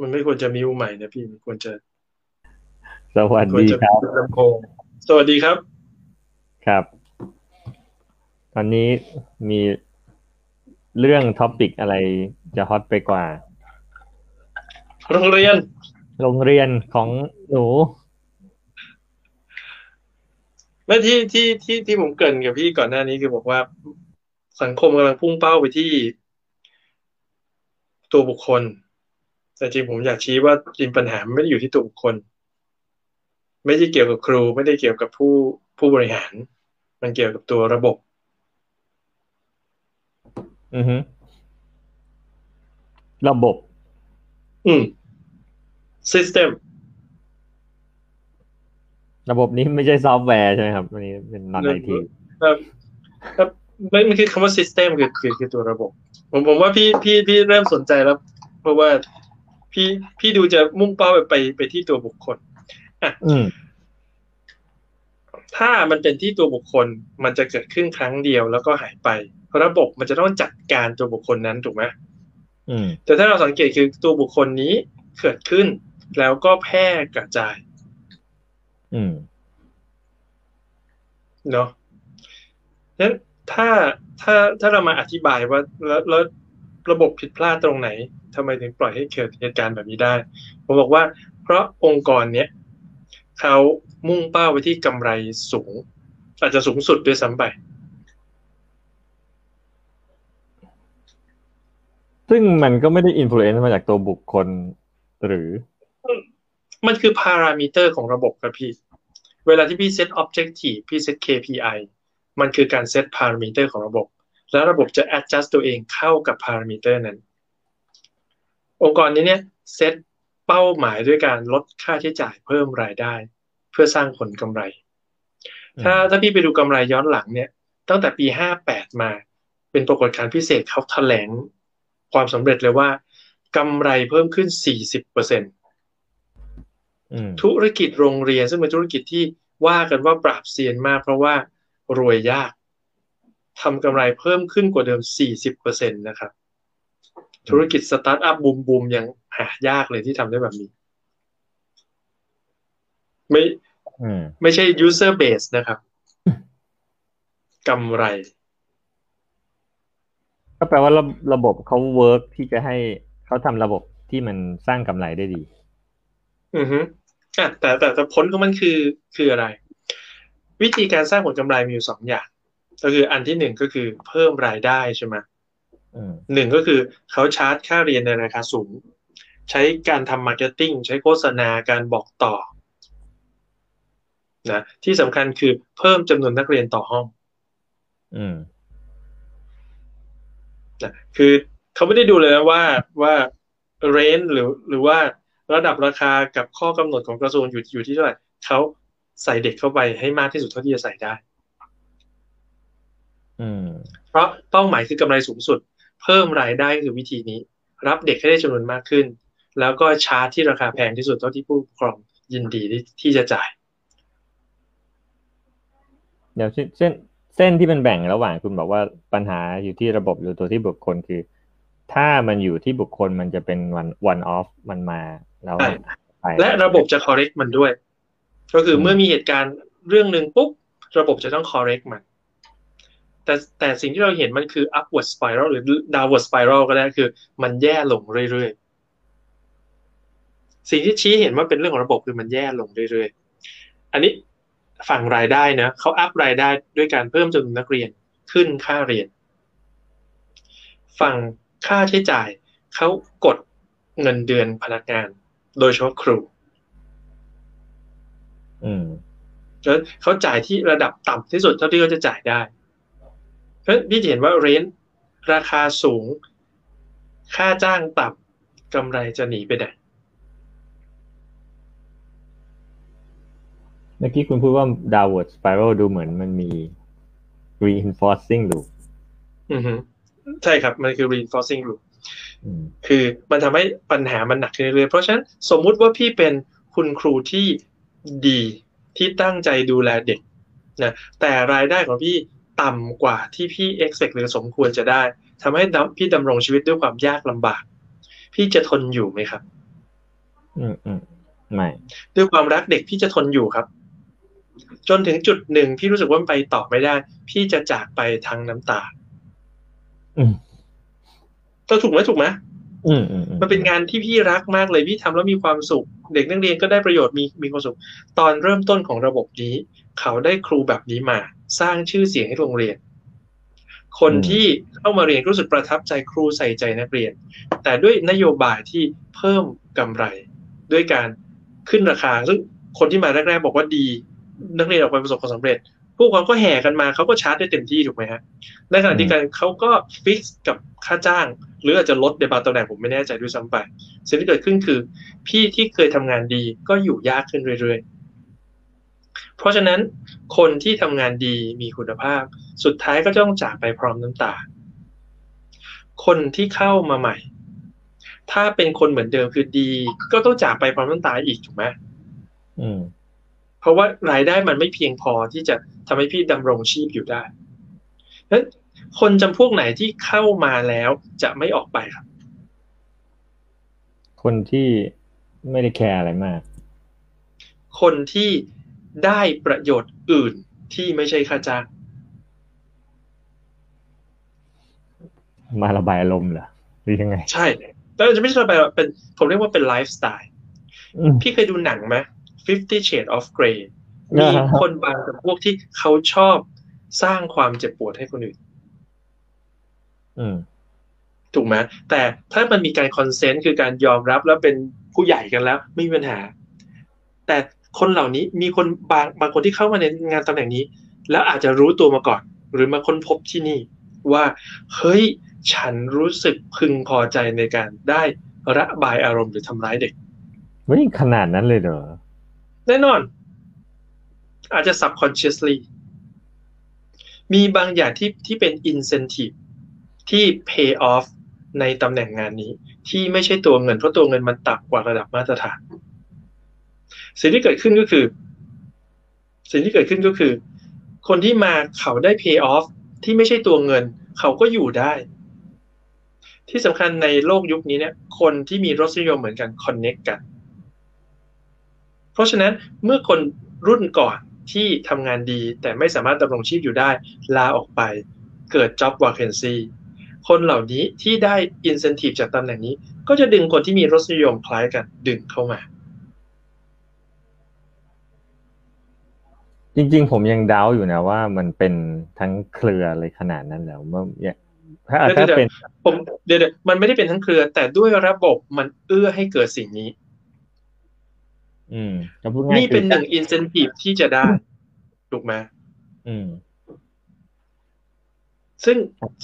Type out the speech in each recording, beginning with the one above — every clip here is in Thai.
มันไม่ควรจะมิวใหม่นะพี่มันควรจะ สวัสควรดีจะครับลำโพงสวัสดีครับ ครับ ตอนนี้มีเรื่องท็อปิกอะไรจะฮอตไปกว่า โรงเรียน โรงเรียนของหนูไม่ที่ที่ที่ที่ผมเกรินกับพี่ก่อนหน้านี้คือบอกว่า สังคมกำลังพุ่งเป้าไปที่ ตัวบุคคล แต่จริงผมอยากชี้ว่าจริงปัญหามันไม่ได้อยู่ที่ตัวบุคคล ไม่ได้เกี่ยวกับครู ไม่ได้เกี่ยวกับผู้ผู้บริหาร มันเกี่ยวกับตัวระบบ อือฮึระบบ อืม system ระบบนี้ไม่ใช่ซอฟต์แวร์ใช่ไหมครับอันนี้เป็นนอนไอทีครับครับไม่มันคือคำว่า system คือคือคือตัวระบบ ผมผมว่าพี่พี่พี่เริ่มสนใจแล้ว เพราะว่า พี่พี่ดูจะมุ่งเป้าไปไปไปที่ตัวบุคคลอืมถ้ามันเป็นที่ตัวบุคคลมันจะเกิดขึ้นครั้งเดียวแล้วก็หายไปเพราะระบบมันจะต้องจัดการตัวบุคคลนั้นถูกไหมอืมแต่ถ้าเราสังเกตคือตัวบุคคลนี้เกิดขึ้น แล้วก็แพร่กระจายอืมเนาะนั้นถ้าถ้าถ้าเรามาอธิบายว่าแล้วแล้ว ระบบผิดพลาดตรงไหนทำไมถึงปล่อยให้เกิดเหตุการณ์แบบนี้ได้ ผมบอกว่า เพราะองค์กรเนี้ยเขามุ่งเป้าไปที่กำไรสูง อาจจะสูงสุดด้วยซ้ำไปซึ่งมันก็ไม่ได้อิ f ฟ u เ n นซ์มาจากตัวบุคคลหรือ มันคือพารามิเตอร์ของระบบครับพี่ เวลาที่พี่ set objective พี่ set KPI มันคือการเซตพารามิเตอร์ของระบบ แล้วระบบจะ adjust ตัวเองเข้ากับพารามิเตอร์นั้น องค์กรนี้เนี่ยเซตเป้าหมายด้วยการลดค่าใช้จ่ายเพิ่มรายได้ เพื่อสร้างผลกำไร ถ้าถ้าพี่ไปดูกำไรย้อนหลังเนี่ย ตั้งแต่ปี 58 มา เป็นปรากฏการณ์พิเศษเขาแถลงความสำเร็จเลยว่ากำไรเพิ่มขึ้น 40เปอร์เซ็นต์อืมธุรกิจโรงเรียนซึ่งเป็นธุรกิจที่ว่ากันว่าปราบเซียนมากเพราะว่ารวยยาก ทำกำไรเพิ่มขึ้นกว่าเดิม 40%นะครับ ธุรกิจสตาร์ทอัพบูมบูมยังหายากเลยที่ทำได้แบบนี้ ไม่อืมไม่ใช่ user base นะครับกำไร ก็แปลว่าระระบบเขา work ที่จะให้เขาทำระบบที่มันสร้างกำไรได้ดี อือฮึอะแต่แต่แต่ผลของมันคือคืออะไร วิธีการสร้างผลกำไรมีอยู่สองอย่าง ก็คืออันที่หนึ่งก็คือเพิ่มรายได้ใช่ไหมอืมหนึ่งก็คือเขาชาร์จค่าเรียนในราคาสูง ใช้การทำ marketing ใช้โฆษณาการบอกต่อนะที่สำคัญคือเพิ่มจำนวนนักเรียนต่อห้องอืมนะคือเขาไม่ได้ดูเลยนะว่าว่าเรนหรือหรือว่าระดับราคากับข้อกำหนดของกระทรวงอยู่อยู่ที่เท่าไหร่เขาใส่เด็กเข้าไปให้มากที่สุดเท่าที่จะใส่ได้อืม เพราะเป้าหมายคือกำไรสูงสุด เพิ่มรายได้คือวิธีนี้ รับเด็กให้ได้จำนวนมากขึ้น แล้วก็ชาร์จที่ราคาแพงที่สุดเท่าที่ผู้ปกครองยินดีที่ที่จะจ่าย เดี๋ยวเส้นเส้นเส้นที่เป็นแบ่งระหว่างคุณบอกว่าปัญหาอยู่ที่ระบบหรือตัวที่บุคคลคือ ถ้ามันอยู่ที่บุคคลมันจะเป็นวัน one off มันมาแล้วใช่ไปและระบบจะ correct มันด้วย ก็คืออืมเมื่อมีเหตุการณ์เรื่องหนึ่งปุ๊บ ระบบจะต้อง correct มัน แต่แต่สิ่งที่เราเห็นมันคือ upward spiral หรือ downward spiral ก็ได้คือ มันแย่ลงเรื่อยๆ สิ่งที่ชี้เห็นว่าเป็นเรื่องของระบบคือมันแย่ลงเรื่อยๆ อันนี้ฝั่งรายได้นะเขาอัพรายได้ด้วยการเพิ่มจำนวนนักเรียนขึ้นค่าเรียน ฝั่งค่าใช้จ่ายเขากดเงินเดือนพนักงาน โดยเฉพาะครู อืมแล้วเขาจ่ายที่ระดับต่ำที่สุดเท่าที่เขาจะจ่ายได้ เพราะฉะนั้นพี่จะเห็นว่าเรนราคาสูง ค่าจ้างต่ำกำไรจะหนีไปไหนเมื่อกี้คุณพูดว่า downward spiral ดูเหมือนมันมี reinforcing loop อือฮึใช่ครับ มันคือ reinforcing loop อืมคือมันทำให้ปัญหามันหนักขึ้นเรื่อยๆเพราะฉะนั้นสมมุติว่าพี่เป็นคุณครูที่ดีที่ตั้งใจดูแลเด็กนะแต่รายได้ของพี่ ต่ำกว่าที่พี่ expect หรือสมควรจะได้ทำให้ดำพี่ดำรงชีวิตด้วยความยากลำบาก พี่จะทนอยู่ไหมครับ อืมอืมไม่ด้วยความรักเด็กพี่จะทนอยู่ครับ จนถึงจุดหนึ่งพี่รู้สึกว่ามันไปต่อไม่ได้ พี่จะจากไปทางน้ำตา อืมก็ถูกไหมถูกไหมอื มันเป็นงานที่พี่รักมากเลยพี่ทำแล้วมีความสุข เด็กนักเรียนก็ได้ประโยชน์มีมีความสุข ตอนเริ่มต้นของระบบนี้ เขาได้ครูแบบนี้มา สร้างชื่อเสียงให้โรงเรียน คนที่เข้ามาเรียนรู้สึกประทับใจครูใส่ใจนักเรียน แต่ด้วยนโยบายที่เพิ่มกำไร ด้วยการขึ้นราคาซึ่งคนที่มาแรกๆบอกว่าดี นักเรียนออกไปประสบความสำเร็จ พวกเขาก็แห่กันมาเขาก็ชาร์จได้เต็มที่ถูกไหมฮะในขณะเดียวกันเขาก็ฟิกซ์กับค่าจ้าง หรืออาจจะลดในบางตำแหน่งผมไม่แน่ใจด้วยซ้ำไปสิ่งที่เกิดขึ้นคือ พี่ที่เคยทำงานดีก็อยู่ยากขึ้นเรื่อยๆ เพราะฉะนั้นคนที่ทำงานดีมีคุณภาพ สุดท้ายก็ต้องจากไปพร้อมน้ำตา คนที่เข้ามาใหม่ ถ้าเป็นคนเหมือนเดิมคือดี ก็ต้องจากไปพร้อมน้ำตาอีกถูกไหมอืมเพ ราะว่ารายได้มันไม่เพียงพอที่จะทำให้พี่ดำรงชีพอยู่ได้ดังนั้นคนจำพวกไหนที่เข้ามาแล้วจะไม่ออกไปครับ คนที่ไม่ได้แคร์อะไรมาก คนที่ได้ประโยชน์อื่นที่ไม่ใช่ค่าจ้าง มาระบายอารมณ์เหรอหรือยังไง ใช่แล้วจะไม่ใช่แบบเป็นผมเรียกว่าเป็นไลฟ์สไตล์อืมพี่เคยดูหนังไหม Fifty Shades of Grey มีอ่าฮะคนบางจำพวกที่เขาชอบสร้างความเจ็บปวดให้คนอื่นอืมถูกไหมแต่ถ้ามันมีการคอนเซนต์คือการยอมรับแล้วเป็นผู้ใหญ่กันแล้ว ไม่มีปัญหา แต่คนเหล่านี้มีคนบางบางคนที่เข้ามาในงานตำแหน่งนี้ แล้วอาจจะรู้ตัวมาก่อน หรือมาค้นพบที่นี่ ว่า เฮ้ย ฉันรู้สึกพึงพอใจในการได้ระบายอารมณ์หรือทำร้ายเด็กเฮ้ยขนาดนั้นเลยเหรอ แน่นอน อาจจะ subconsciously มีบางอย่างที่ที่เป็น incentive ที่ pay off ในตำแหน่งงานนี้ ที่ไม่ใช่ตัวเงินเพราะตัวเงินมันต่ำกว่าระดับมาตรฐาน สิ่งที่เกิดขึ้นก็คือ สิ่งที่เกิดขึ้นก็คือ คนที่มาเขาได้ pay off ที่ไม่ใช่ตัวเงิน เขาก็อยู่ได้ ที่สำคัญในโลกยุคนี้เนี่ย คนที่มีรสนิยมเหมือนกัน connect กัน เพราะฉะนั้นเมื่อคนรุ่นก่อนที่ทำงานดี แต่ไม่สามารถดำรงชีพอยู่ได้ลาออกไป เกิด job vacancy คนเหล่านี้ที่ได้ incentive จากตำแหน่งนี้ ก็จะดึงคนที่มีรสนิยมคล้ายกันดึงเข้ามา จริงๆ ผมยังเดาอยู่นะว่ามันเป็นทั้งเครือเลยขนาดนั้นแล้วเมื่อเนี่ยถ้าเดี๋ยวถ้าเดี๋ยวเป็นผมเดี๋ยวเดี๋ยวมันไม่ได้เป็นทั้งเครือ แต่ด้วยระบบมันเอื้อให้เกิดสิ่งนี้ อืมก็พูดง่ายนี่เป็นคือหนึ่ง incentive ที่จะได้ ถูกไหมอืม ซึ่ง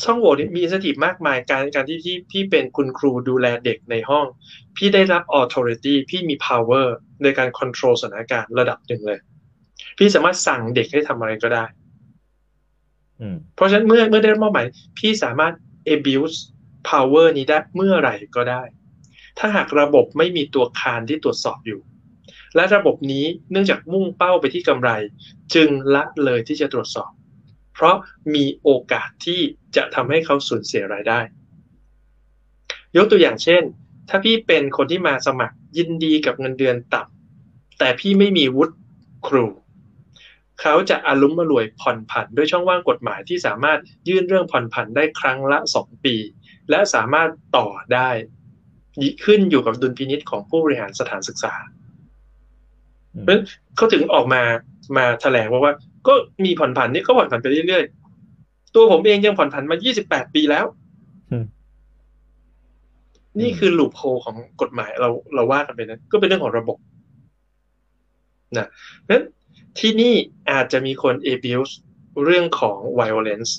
ช่องโหว่นี้มี incentive มากมายการการที่พี่พี่เป็นคุณครูดูแลเด็กในห้อง พี่ได้รับ authority พี่มี power ในการ control สถานการณ์ระดับหนึ่งเลย พี่สามารถสั่งเด็กให้ทำอะไรก็ได้อืมเพราะฉะนั้นเมื่อเมื่อได้รับมอบหมายพี่สามารถ abuse power นี้ได้เมื่อไหร่ก็ได้ ถ้าหากระบบไม่มีตัวคานที่ตรวจสอบอยู่ และระบบนี้เนื่องจากมุ่งเป้าไปที่กำไร จึงละเลยที่จะตรวจสอบ เพราะมีโอกาสที่จะทำให้เขาสูญเสียรายได้ ยกตัวอย่างเช่น ถ้าพี่เป็นคนที่มาสมัครยินดีกับเงินเดือนต่ำแต่พี่ไม่มีวุฒิครูเขาจะอารุมอรวยผ่อนผันด้วยช่องว่างกฎหมายที่สามารถยื่นเรื่องผ่อนผันได้ครั้งละสองปี และสามารถต่อได้ ขึ้นอยู่กับดุลพินิษของผู้บริหารสถานศึกษา เพราะฉะนั้นเขาถึงออกมามาแถลงว่าว่า ก็มีผ่อนผันนี่ก็ผ่อนผันไปเรื่อยๆ ตัวผมเองยังผ่อนผันมา 28 ปีแล้วอืมนี่คือลูปโฮของกฎหมายเราเราว่ากันไปนะก็เป็นเรื่องของระบบนะเพราะฉะนั้นที่นี่อาจจะมีคน abuse เรื่องของ violence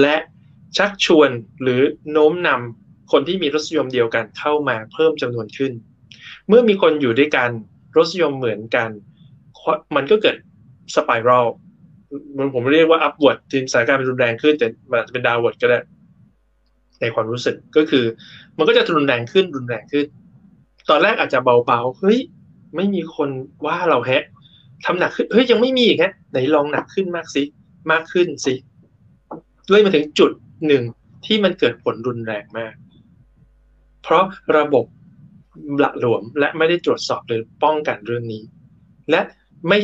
และชักชวนหรือโน้มนำคนที่มีรสนิยมเดียวกันเข้ามาเพิ่มจำนวนขึ้น เมื่อมีคนอยู่ด้วยกัน รสนิยมเหมือนกัน มันก็เกิดสไปรัลมันผมเรียกว่า upward ทีมสถานการณ์เป็นรุนแรงขึ้นแต่มันอาจจะเป็น downward ก็ได้ในความรู้สึกก็คือ มันก็จะรุนแรงขึ้นรุนแรงขึ้น ตอนแรกอาจจะเบาๆเฮ้ยไม่มีคนว่าเราแฮะทำหนักขึ้นเฮ้ยยังไม่มีอีกฮะไหนลองหนักขึ้นมากสิมากขึ้นสิเลยมาถึงจุดหนึ่งที่มันเกิดผลรุนแรงมาก เพราะระบบ หละหลวม และไม่ได้ตรวจสอบหรือป้องกันเรื่องนี้ และไม่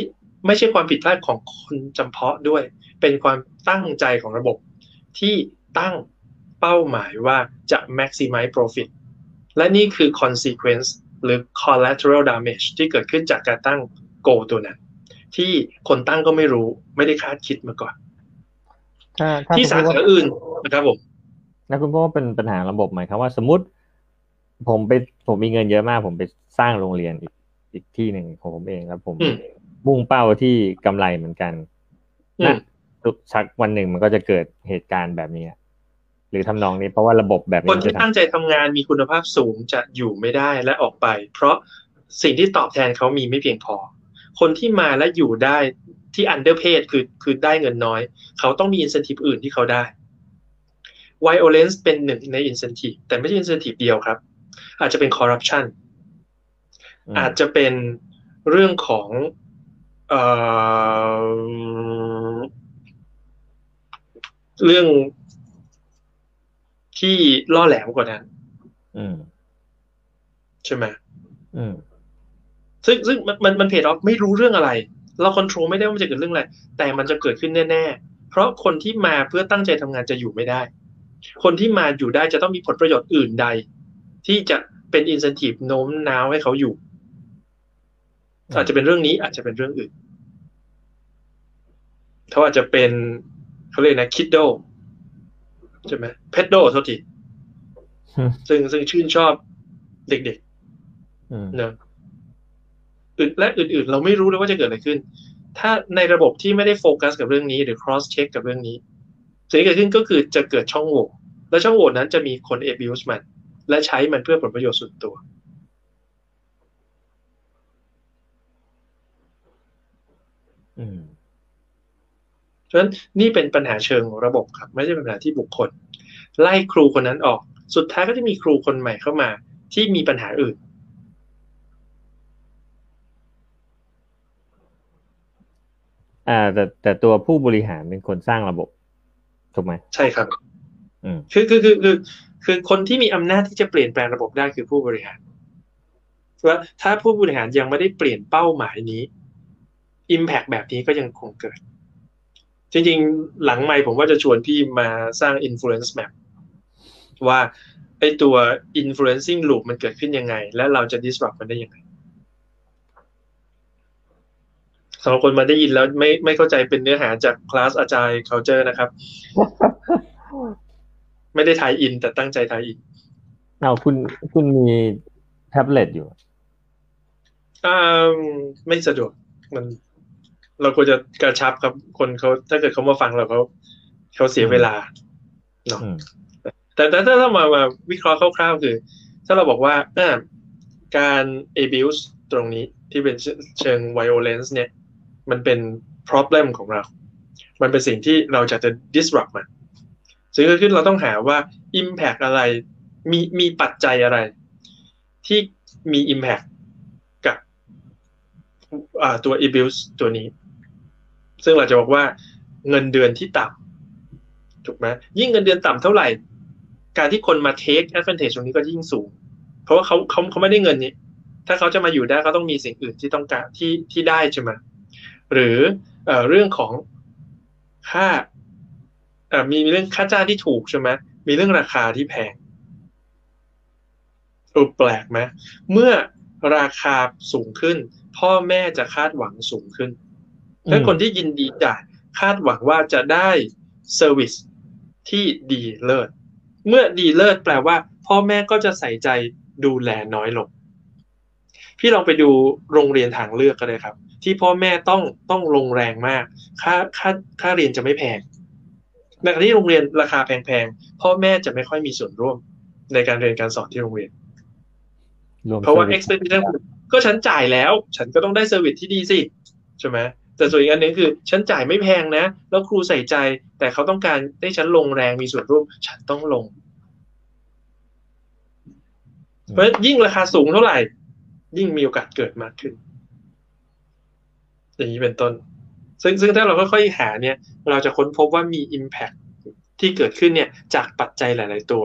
ไม่ใช่ความผิดพลาดของคนจำเพาะด้วย เป็นความตั้งใจของระบบ ที่ตั้งเป้าหมายว่าจะ maximize profit และนี่คือ consequence หรือ collateral damage ที่เกิดขึ้นจากการตั้ง goal ตัวนั้น ที่คนตั้งก็ไม่รู้ไม่ได้คาดคิดมาก่อนถ้าถ้าที่คุณสาพูดขาว่าอื่นนะครับผมนะคุณพูดว่าเป็นปัญหาระบบหมายครับว่าสมมติ ผมไปผมมีเงินเยอะมาก ผมไปสร้างโรงเรียนอีกอีกที่หนึ่งของผมเองแล้วผมอืมมุ่งเป้าที่กำไรเหมือนกันอืมนะสักวันหนึ่งมันก็จะเกิดเหตุการณ์แบบนี้อะหรือทำนองนี้เพราะว่าระบบแบบคนี้นมันที่จะทตั้งใจทำงานมีคุณภาพสูงจะอยู่ไม่ได้และออกไป เพราะสิ่งที่ตอบแทนเขามีไม่เพียงพอ คนที่มาและอยู่ได้ที่ underpaid คือคือได้เงินน้อย เขาต้องมี incentive อื่นที่เขาได้ violence เป็นหนึ่งใน incentive แต่ไม่ใช่ incentive เดียวครับ อาจจะเป็น corruption ำมอาจจะเป็นเรื่องของเอ่อเรื่องที่ล่อแหลมกว่านั้นอืมใช่ไหมอืมซึ่งซึ่งมันมันมันเพจออฟไม่รู้เรื่องอะไร เราควบคุมไม่ได้ว่ามันจะเกิดเรื่องอะไร แต่มันจะเกิดขึ้นแน่ ๆ เพราะคนที่มาเพื่อตั้งใจทำงานจะอยู่ไม่ได้ คนที่มาอยู่ได้จะต้องมีผลประโยชน์อื่นใด ที่จะเป็นอิน e n น i v e โน้มน้าวให้เขาอยู่ อาจจะเป็นเรื่องนี้อาจจะเป็นเรื่องอื่นเขาอาจจะเป็นเขาเรียกนะคิดโดใช่ไหมเพดโดโทษทีอืมซึ่งซึ่งชื่นชอบเด็กอืมๆเนอะอื่นและอื่นๆ เราไม่รู้เลยว่าจะเกิดอะไรขึ้น ถ้าในระบบที่ไม่ได้โฟกัสกับเรื่องนี้ หรือ cross check กับเรื่องนี้สิ่งที่เกิดขึ้นก็คือจะเกิดช่องโหว่และช่องโหว่นั้นจะมีคน abuse มัน และใช้มันเพื่อผลประโยชน์ส่วนตัวอืมเพราะฉะนั้นนี่เป็นปัญหาเชิงของระบบครับ ไม่ใช่ปัญหาที่บุคคล ไล่ครูคนนั้นออก สุดท้ายก็จะมีครูคนใหม่เข้ามา ที่มีปัญหาอื่น อ่า แต่แต่ตัวผู้บริหารเป็นคนสร้างระบบถูกไหมใช่ครับ อืมคือคือคือคือ คือคนที่มีอำนาจที่จะเปลี่ยนแปลงระบบได้คือผู้บริหารว่าถ้าผู้บริหารยังไม่ได้เปลี่ยนเป้าหมายนี้ Impact แบบนี้ก็ยังคงเกิด จริงๆ หลังไม่ผมว่าจะชวนพี่มาสร้าง Influence Map ว่าไอตัว influencing loop มันเกิดขึ้นยังไง และเราจะ disrupt มันได้ยังไงสำหรับคนมาได้ยินแล้วไม่ไม่เข้าใจเป็นเนื้อหาจากคลาสอาจารย์ culture นะครับ ไม่ได้ทายอิน แต่ตั้งใจทายอินเอาคุณคุณมีแท็บเล็ตอยู่อ่าไม่สะดวกมัน เราควรจะกระชับครับ คนเขาถ้าเกิดเขามาฟังเราเขาเขาเสียเวลาเนาะอืมแต่แต่ถ้าเรามามาวิเคราะห์คร่าวๆคือ ถ้าเราบอกว่าอ่าการ abuse ตรงนี้ที่เป็นเชิง violence เนี่ย มันเป็น problem ของเรา มันเป็นสิ่งที่เราจะจะ disrupt มัน สิ่งที่เกิดขึ้นเราต้องหาว่า impact อะไร มีมีปัจจัยอะไร ที่มี impact กับตัว abuse ตัวนี้ ซึ่งเราจะบอกว่าเงินเดือนที่ต่ำถูกไหมยิ่งเงินเดือนต่ำเท่าไหร่ การที่คนมา take advantage ตรงนี้ก็ยิ่งสูง เพราะว่าเขาเขาเขาไม่ได้เงินนี้ ถ้าเขาจะมาอยู่ได้เขาต้องมีสิ่งอื่นที่ต้องการที่ที่ได้ใช่ไหมหรือเอเรื่องของค่า อ่อมีมีเรื่องค่าจ้างที่ถูกใช่ไหมมีเรื่องราคาที่แพงเออแปลกไหมเมื่อราคาสูงขึ้น พ่อแม่จะคาดหวังสูงขึ้นถ้าคนที่ยินดีจ่ายคาดหวังว่าจะได้ service ที่ดีเลิศเมื่อดีเลิศแปลว่า พ่อแม่ก็จะใส่ใจดูแลน้อยลง พี่ลองไปดูโรงเรียนทางเลือกก็ได้ครับ ที่พ่อแม่ต้องต้องลงแรงมาก ค่าค่าค่าเรียนจะไม่แพง ในขณะที่โรงเรียนราคาแพงๆพ่อแม่จะไม่ค่อยมีส่วนร่วมในการเรียนการสอนที่โรงเรียนรวมเพราะว่า service expectation ก็ฉันจ่ายแล้ว ฉันก็ต้องได้ service ที่ดีสิใช่ไหมแต่ส่วนอีกอันหนึ่งคือฉันจ่ายไม่แพงนะ แล้วครูใส่ใจ แต่เขาต้องการให้ฉันลงแรงมีส่วนร่วม ฉันต้องลง เพราะฉะนั้นยิ่งราคาสูงเท่าไหร่ ยิ่งมีโอกาสเกิดมากขึ้น อย่างนี้เป็นต้น ซึ่งซึ่งถ้าเราค่อยๆหาเนี่ย เราจะค้นพบว่ามี Impact ที่เกิดขึ้นเนี่ยจากปัจจัยหลาย ๆ ตัว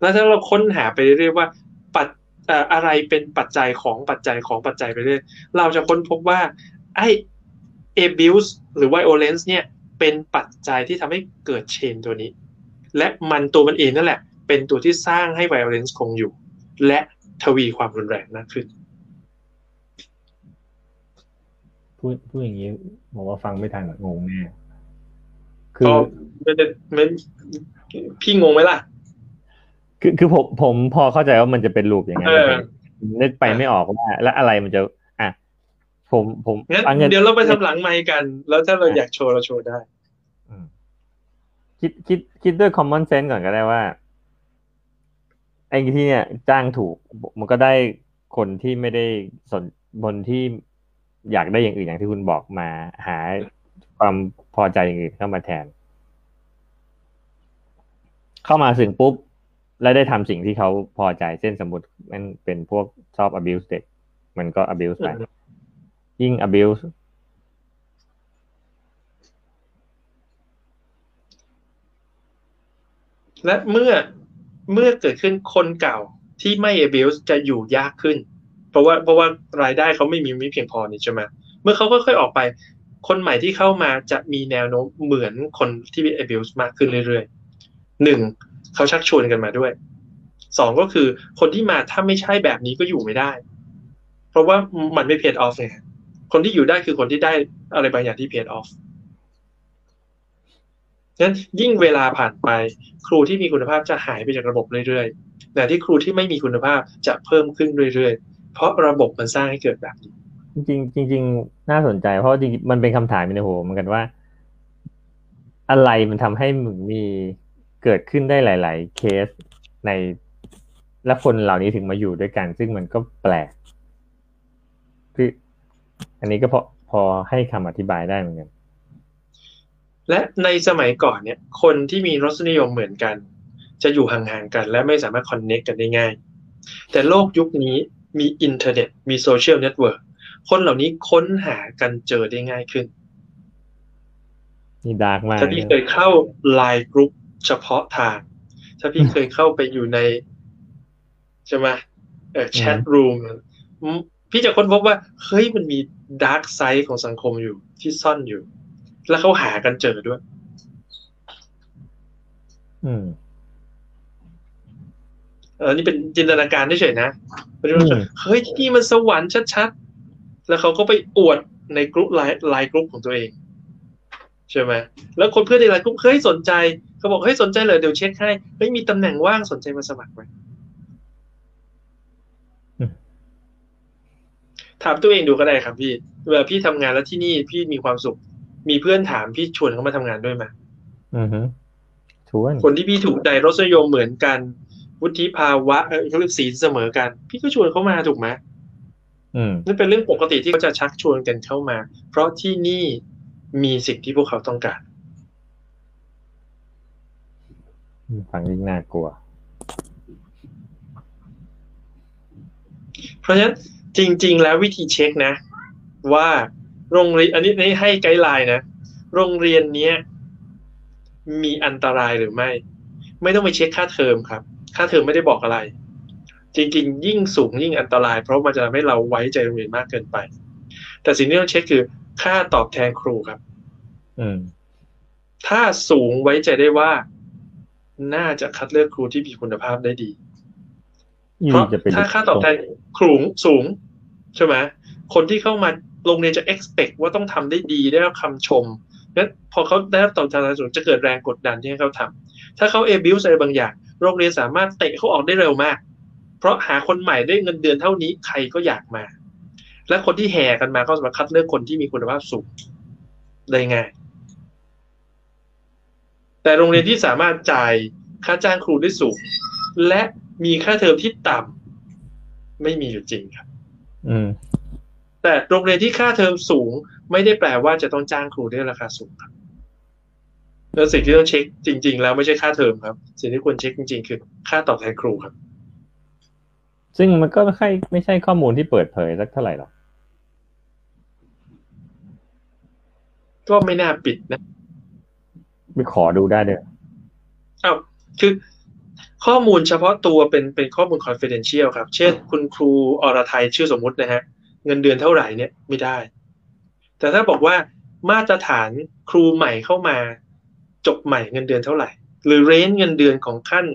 แล้วถ้าเราค้นหาไปเรื่อยๆว่าปัจอะไรเป็นปัจจัยของปัจจัยของปัจจัยไปเรื่อยเราจะค้นพบว่าไอ้ abuse หรือ violence เนี่ยเป็นปัจจัยที่ทำให้เกิดเชนตัวนี้ และมันตัวมันเองนั่นแหละ เป็นตัวที่สร้างให้ violence คงอยู่ และทวีความรุนแรงมากขึ้น พูดพูดอย่างนี้บอกว่าฟังไม่ทันงงแน่คือมันจะมันพี่งงไหมล่ะ คือคือผมผมพอเข้าใจว่ามันจะเป็นลูปอย่างนั้นนึกไปไม่ออกว่า แล้วอะไรมันจะอะผมผมงั้นเดี๋ยวเราไปทำหลังไมค์กัน แล้วถ้าเราอยากโชว์เราโชว์ได้คิดคิดคิดด้วย common sense ก่อนก็ได้ว่าไอ้ที่เนี่ย จ้างถูก มันก็ได้คนที่ไม่ได้สนบนที่ อยากได้อย่างอื่นอย่างที่คุณบอกมาหาความพอใจอย่างอื่นเข้ามาแทน เข้ามาถึงปุ๊บ แล้วได้ทำสิ่งที่เขาพอใจเช่นสมมติมันเป็นพวกชอบ abuse เด็ก มันก็ abuse ไป ยิ่ง abuse และเมื่อเมื่อเกิดขึ้นคนเก่าที่ไม่ abuse จะอยู่ยากขึ้น เพราะว่าเพราะว่ารายได้เขาไม่มีไม่เพียงพอนี่ใช่ไหมเมื่อเขาค่อยๆออกไป คนใหม่ที่เข้ามาจะมีแนวโน้มเหมือนคนที่มี abuse มากขึ้นเรื่อยๆหนึ่งเขาชักชวนกันมาด้วยสองก็คือคนที่มาถ้าไม่ใช่แบบนี้ก็อยู่ไม่ได้ เพราะว่ามันไม่เพย์ออฟไงคนที่อยู่ได้คือคนที่ได้อะไรบางอย่างที่เพย์ออฟนั้นยิ่งเวลาผ่านไป ครูที่มีคุณภาพจะหายไปจากระบบเรื่อยๆแต่ที่ครูที่ไม่มีคุณภาพจะเพิ่มขึ้นเรื่อยๆ เพราะระบบมันสร้างให้เกิดแบบนี้จริงจริงๆน่าสนใจ เพราะจริงมันเป็นคำถามในหัวเหมือนกันว่า อะไรมันทำให้มึงมีเกิดขึ้นได้หลาย ๆ เคสในและคนเหล่านี้ถึงมาอยู่ด้วยกัน ซึ่งมันก็แปลกคืออันนี้ก็พอพอให้คำอธิบายได้เหมือนกัน และในสมัยก่อนเนี่ย คนที่มีรสนิยมเหมือนกัน จะอยู่ห่างๆกัน และไม่สามารถ connect กันได้ง่าย แต่โลกยุคนี้ มีอินเทอร์เน็ต มี social network คนเหล่านี้ค้นหากันเจอได้ง่ายขึ้น นี่ dark มากถ้าพี่เคยเข้า LINE group เฉพาะทาง ถ้าพี่เคยเข้าไปอยู่ในใช่ไหมเออ chat room พี่จะค้นพบว่า เฮ้ยมันมี dark side ของสังคมอยู่ที่ซ่อนอยู่ แล้วเขาหากันเจอด้วย อืม เออนี่เป็นจินตนาการเฉยๆนะเฮ้ยที่นี่มันสวรรค์ชัดๆ แล้วเขาก็ไปอวดในกลุ่มไลน์ไลน์กลุ่มของตัวเอง ใช่ไหมแล้วคนเพื่อนในไลน์กลุ่มเฮ้ยสนใจเขาบอกเฮ้ยสนใจเลยเดี๋ยวเช็คให้เฮ้ยมีตำแหน่งว่างสนใจมาสมัครไหมถามตัวเองดูก็ได้ครับพี่เวลาพี่ทำงานแล้วที่นี่พี่มีความสุข มีเพื่อนถามพี่ชวนเขามาทำงานด้วยไหมอือฮึชวนคนที่พี่ถูกใจรสนิยมเหมือนกัน วุฒิภาวะเขาเรียกสีเสมอกัน พี่ก็ชวนเขามาถูกไหมอืมนั่นเป็นเรื่องปกติที่เขาจะชักชวนกันเข้ามา เพราะที่นี่มีสิ่งที่พวกเขาต้องการฟังยิ่งน่ากลัว เพราะฉะนั้นจริง ๆ แล้ววิธีเช็คนะ ว่าโรงเรียนอันนี้นี่ให้ guideline นะ โรงเรียนเนี้ยมีอันตรายหรือไม่ ไม่ต้องไปเช็คค่าเทอมครับ ค่าเทอมไม่ได้บอกอะไร จริง ๆ ยิ่งสูงยิ่งอันตราย เพราะมันจะทำให้เราไว้ใจโรงเรียนมากเกินไป แต่สิ่งที่ต้องเช็คคือค่าตอบแทนครูครับอืมถ้าสูงไว้ใจได้ว่า น่าจะคัดเลือกครูที่มีคุณภาพได้ดีเพราะถ้าค่าตอบแทนครูสูงใช่ไหมคนที่เข้ามาโรงเรียนจะ expect ว่าต้องทำได้ดีได้รับคำชมงั้นพอเขาได้รับตอบแทนสูงจะเกิดแรงกดดันที่ให้เขาทำถ้าเขาเอบิวอะไรบางอย่าง โรงเรียนสามารถเตะเขาออกได้เร็วมาก เพราะหาคนใหม่ได้เงินเดือนเท่านี้ใครก็อยากมา และคนที่แห่กันมาก็สามารถคัดเลือกคนที่มีคุณภาพสูงได้ง่ายแต่โรงเรียนที่สามารถจ่ายค่าจ้างครูได้สูง และมีค่าเทอมที่ต่ำไม่มีอยู่จริงครับอืมแต่โรงเรียนที่ค่าเทอมสูง ไม่ได้แปลว่าจะต้องจ้างครูด้วยราคาสูงครับ แล้วสิ่งที่ต้องเช็คจริง ๆ แล้วไม่ใช่ค่าเทอมครับ สิ่งที่ควรเช็คจริง ๆ คือค่าตอบแทนครูครับ ซึ่งมันก็ไม่ใช่ไม่ใช่ข้อมูลที่เปิดเผยสักเท่าไหร่หรอกก็ไม่น่าปิดนะไปขอดูได้เด้ออ้าวคือข้อมูลเฉพาะตัวเป็นเป็นข้อมูล confidential ครับ เช่น คุณครูอรไทยชื่อสมมุตินะฮะ เงินเดือนเท่าไหร่เนี่ยไม่ได้ แต่ถ้าบอกว่ามาตรฐานครูใหม่เข้ามา จบใหม่เงินเดือนเท่าไหร่ หรือเรนเงินเดือนของขั้น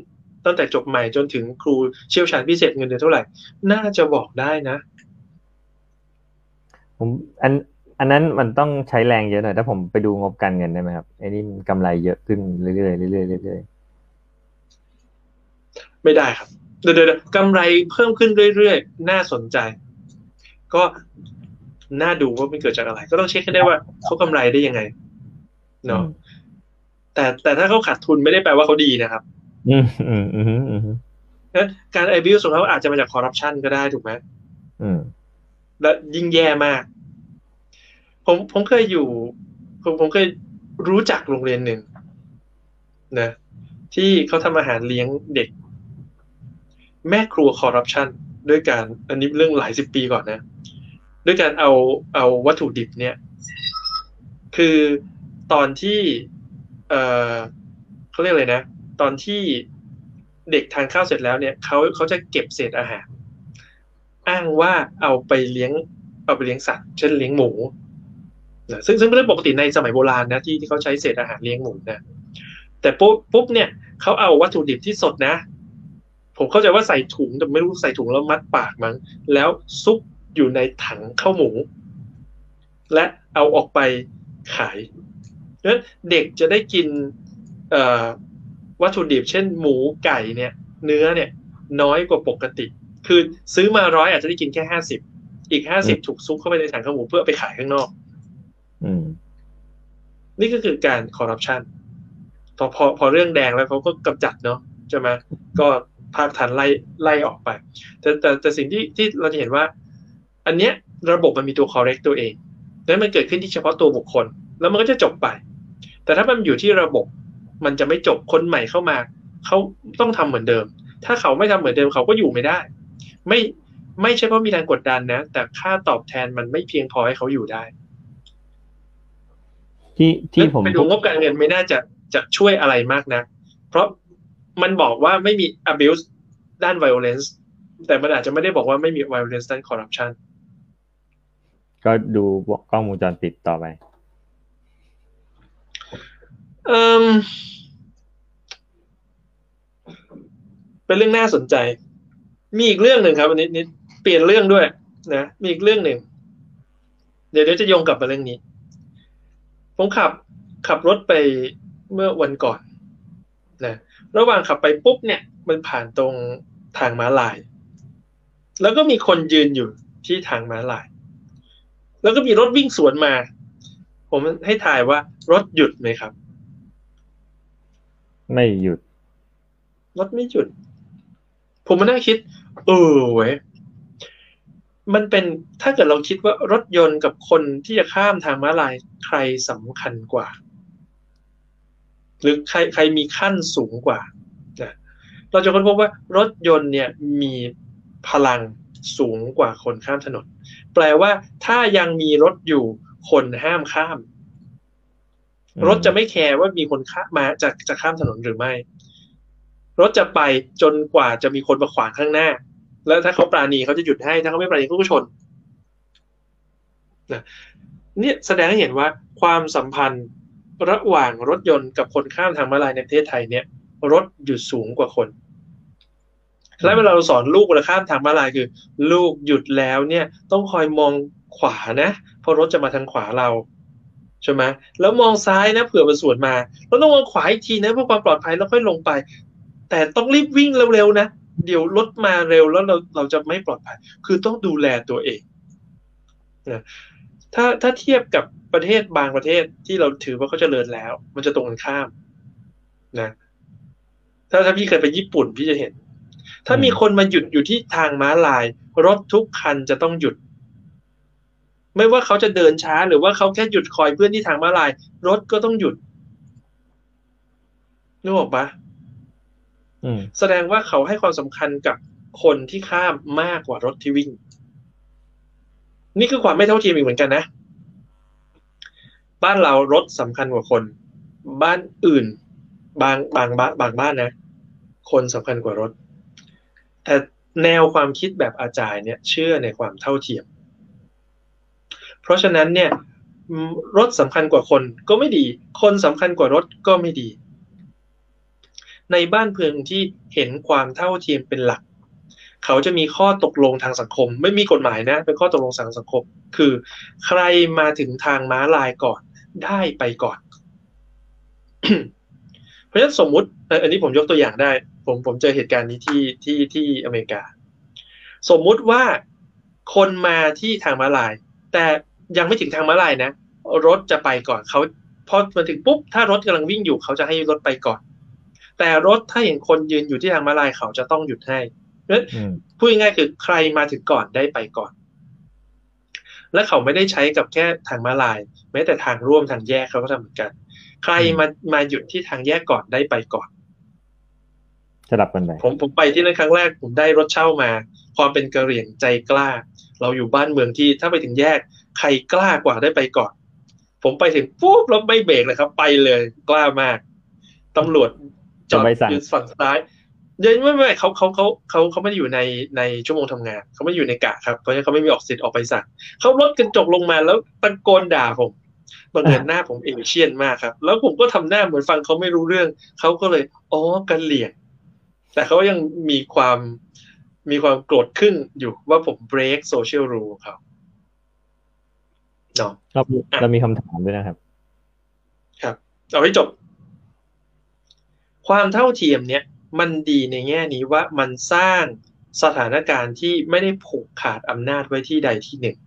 ตั้งแต่จบใหม่จนถึงครูเชี่ยวชาญพิเศษเงินเดือนเท่าไหร่ น่าจะบอกได้นะผมอันอันนั้นมันต้องใช้แรงเยอะหน่อยถ้าผมไปดูงบการเงินได้ไหมครับไอ้นี่มันกำไรเยอะขึ้นเรื่อยๆเรื่อยๆเรื่อยไม่ได้ครับเดี๋ยวเดี๋ยวกำไรเพิ่มขึ้นเรื่อยๆ น่าสนใจ ก็น่าดูว่ามันเกิดจากอะไร ก็ต้องเช็คให้ได้ว่าเขากำไรได้ยังไงๆเนาะ แต่แต่ถ้าเขาขาดทุนไม่ได้แปลว่าเขาดีนะครับ อืมอืมอืมอืมอืมนะการ abuse ของเขาอาจจะมาจากคอร์รัปชันก็ได้ถูกไหมอืม และยิ่งแย่มาก ผมผมเคยอยู่ ผมผมเคยรู้จักโรงเรียนหนึ่งนะที่เขาทำอาหารเลี้ยงเด็ก แม่ครัวคอร์รัปชันด้วยการ อันนี้เรื่องหลายสิบปีก่อนนะ ด้วยการเอาเอาวัตถุดิบเนี่ย คือตอนที่ เออเขาเรียกอะไรนะ ตอนที่เด็กทานข้าวเสร็จแล้วเนี่ยเขาเขาจะเก็บเศษอาหาร อ้างว่าเอาไปเลี้ยง เอาไปเลี้ยงสัตว์ เช่นเลี้ยงหมูนะซึ่งซึ่งเป็นเรื่องปกติในสมัยโบราณนะที่ที่เขาใช้เศษอาหารเลี้ยงหมูนะแต่ปุ๊บปุ๊บเนี่ยเขาเอาวัตถุดิบที่สดนะ ผมเข้าใจว่าใส่ถุงแต่ไม่รู้ใส่ถุงแล้วมัดปากมั้งแล้วซุกอยู่ในถังข้าวหมู และเอาออกไปขาย นั้นเด็กจะได้กินเอ่อวัตถุดิบเช่นหมูไก่เนี่ย เนื้อเนี่ยน้อยกว่าปกติ คือซื้อมาร้อยอาจจะได้กินแค่ห้าสิบอีกห้าสิบถูกซุกเข้าไปในถังข้าวหมูเพื่อเอาไปขายข้างนอกอืมนี่ก็คือการคอร์รัปชันพอพอพอเรื่องแดงแล้วเขาก็กำจัดเนาะใช่ไหมก็ภาคทันไล่ไล่ออกไป แต่แต่แต่สิ่งที่ที่เราจะเห็นว่า อันเนี้ยระบบมันมีตัว correct ตัวเองแล้วมันเกิดขึ้นที่เฉพาะตัวบุคคล แล้วมันก็จะจบไป แต่ถ้ามันอยู่ที่ระบบมันจะไม่จบคนใหม่เข้ามาเขาต้องทำเหมือนเดิม ถ้าเขาไม่ทำเหมือนเดิมเขาก็อยู่ไม่ได้ ไม่ไม่ใช่เพราะมีแรงกดดันนะ แต่ค่าตอบแทนมันไม่เพียงพอให้เขาอยู่ได้ ที่ที่ผมไปดูงบการเงินไม่น่าจะจะช่วยอะไรมากนะ เพราะมันบอกว่าไม่มี abuse ด้าน violence แต่มันอาจจะไม่ได้บอกว่าไม่มี violence ด้าน corruption ก็ดูกล้องวงจรปิดต่อไป เอิ่มเป็นเรื่องน่าสนใจ มีอีกเรื่องหนึ่งครับวันนี้นิดเปลี่ยนเรื่องด้วยนะมีอีกเรื่องหนึ่ง เดี๋ยวเดี๋ยวจะโยงกลับมาเรื่องนี้ ผมขับขับรถไปเมื่อวันก่อนนะระหว่างขับไปปุ๊บเนี่ย มันผ่านตรงทางม้าลาย แล้วก็มีคนยืนอยู่ที่ทางม้าลาย แล้วก็มีรถวิ่งสวนมา ผมให้ถ่ายว่ารถหยุดไหมครับ ไม่หยุด รถไม่หยุด ผมมานั่งคิด เออเว้ยมันเป็นถ้าเกิดเราคิดว่ารถยนต์กับคนที่จะข้ามทางม้าลายใครสำคัญกว่า หรือใครใครมีขั้นสูงกว่านะเราจะค้นพบว่ารถยนต์เนี่ยมีพลังสูงกว่าคนข้ามถนน แปลว่าถ้ายังมีรถอยู่คนห้ามข้ามอืม รถจะไม่แคร์ว่ามีคนข้ามมาจะจะข้ามถนนหรือไม่ รถจะไปจนกว่าจะมีคนมาขวางข้างหน้า แล้วถ้าเขาปราณีเขาจะหยุดให้ ถ้าเขาไม่ปราณีเขาก็ชนนะเนี่ยแสดงให้เห็นว่าความสัมพันธ์ระหว่างรถยนต์กับคนข้ามทางม้าลายในประเทศไทยเนี่ย รถหยุดสูงกว่าคน และเวลาเราสอนลูกเวลาข้ามทางม้าลายคือ ลูกหยุดแล้วเนี่ย ต้องคอยมองขวานะเพราะรถจะมาทางขวาเรา ใช่ไหมแล้วมองซ้ายนะเผื่อมันสวนมาเราต้องมองขวาอีกทีนะเพื่อความปลอดภัยแล้วค่อยลงไป แต่ต้องรีบวิ่งเร็วๆนะเดี๋ยวรถมาเร็วแล้วเราเราจะไม่ปลอดภัย คือต้องดูแลตัวเองนะถ้าถ้าเทียบกับประเทศบางประเทศที่เราถือว่าเขาเจริญแล้ว มันจะตรงกันข้ามนะถ้าถ้าพี่เคยไปญี่ปุ่นพี่จะเห็น ถ้ามีคนมาหยุดอยู่ที่ทางม้าลาย รถทุกคันจะต้องหยุด ไม่ว่าเขาจะเดินช้าหรือว่าเขาแค่หยุดคอยเพื่อนที่ทางม้าลาย รถก็ต้องหยุดนึกออกปะอืมแสดงว่าเขาให้ความสำคัญกับคนที่ข้ามมากกว่ารถที่วิ่ง นี่คือความไม่เท่าเทียมอีกเหมือนกันนะ บ้านเรารถสำคัญกว่าคน บ้านอื่น บางบางบ้านบางบ้านนะ คนสำคัญกว่ารถ แต่แนวความคิดแบบอาจารย์เนี่ย เชื่อในความเท่าเทียม เพราะฉะนั้นเนี่ยรถสำคัญกว่าคนก็ไม่ดี คนสำคัญกว่ารถก็ไม่ดี ในบ้านเมืองที่เห็นความเท่าเทียมเป็นหลัก เขาจะมีข้อตกลงทางสังคม ไม่มีกฎหมายนะเป็นข้อตกลงทางสังคม คือ ใครมาถึงทางม้าลายก่อนได้ไปก่อน เพราะฉะนั้นสมมุติ อันนี้ผมยกตัวอย่างได้ ผมผมเจอเหตุการณ์นี้ที่ที่ที่อเมริกา สมมุติว่าคนมาที่ทางม้าลาย แต่ ยังไม่ถึงทางม้าลายนะ รถจะไปก่อนเขาพอมาถึงปุ๊บ ถ้ารถกำลังวิ่งอยู่เขาจะให้รถไปก่อน แต่รถถ้าเห็นคนยืนอยู่ที่ทางม้าลายเขาจะต้องหยุดให้เพราะพูดง่ายๆคือใครมาถึงก่อนได้ไปก่อน และเขาไม่ได้ใช้กับแค่ทางม้าลาย แม้แต่ทางร่วมทางแยกเขาก็ทำเหมือนกัน ใครมามาหยุดที่ทางแยกก่อนได้ไปก่อนสลับกันไปผมผมไปที่นั่นครั้งแรกผมได้รถเช่ามา ความเป็นกระเหรี่ยงใจกล้า เราอยู่บ้านเมืองที่ถ้าไปถึงแยก ใครกล้ากว่าได้ไปก่อน ผมไปถึงปุ๊บแล้วไม่เบรกเลยครับ ไปเลยกล้ามากตำรวจจอดอยู่ฝั่งซ้ายยังไม่ไม่เขาเขาเขาเขาเขาไม่ได้อยู่ในในชั่วโมงทำงาน เขาไม่อยู่ในกะครับเพราะฉะนั้นเขาไม่มีออกสิทธิ์ออกไปสั่งเขาลดกระจกลงมาแล้วตะโกนด่าผมบังเอิญหน้าผมเอเชียนมากครับ แล้วผมก็ทำหน้าเหมือนฟังเขาไม่รู้เรื่อง เขาก็เลยอ๋อกันเหลี่ยง แต่เขายังมีความมีความโกรธขึ้นอยู่ว่าผม break social rule เขา เนาะเราเรามีคำถามด้วยนะครับ ครับเอาให้จบ ความเท่าเทียมเนี่ย มันดีในแง่นี้ว่ามันสร้างสถานการณ์ที่ไม่ได้ผูกขาดอำนาจไว้ที่ใดที่หนึ่ง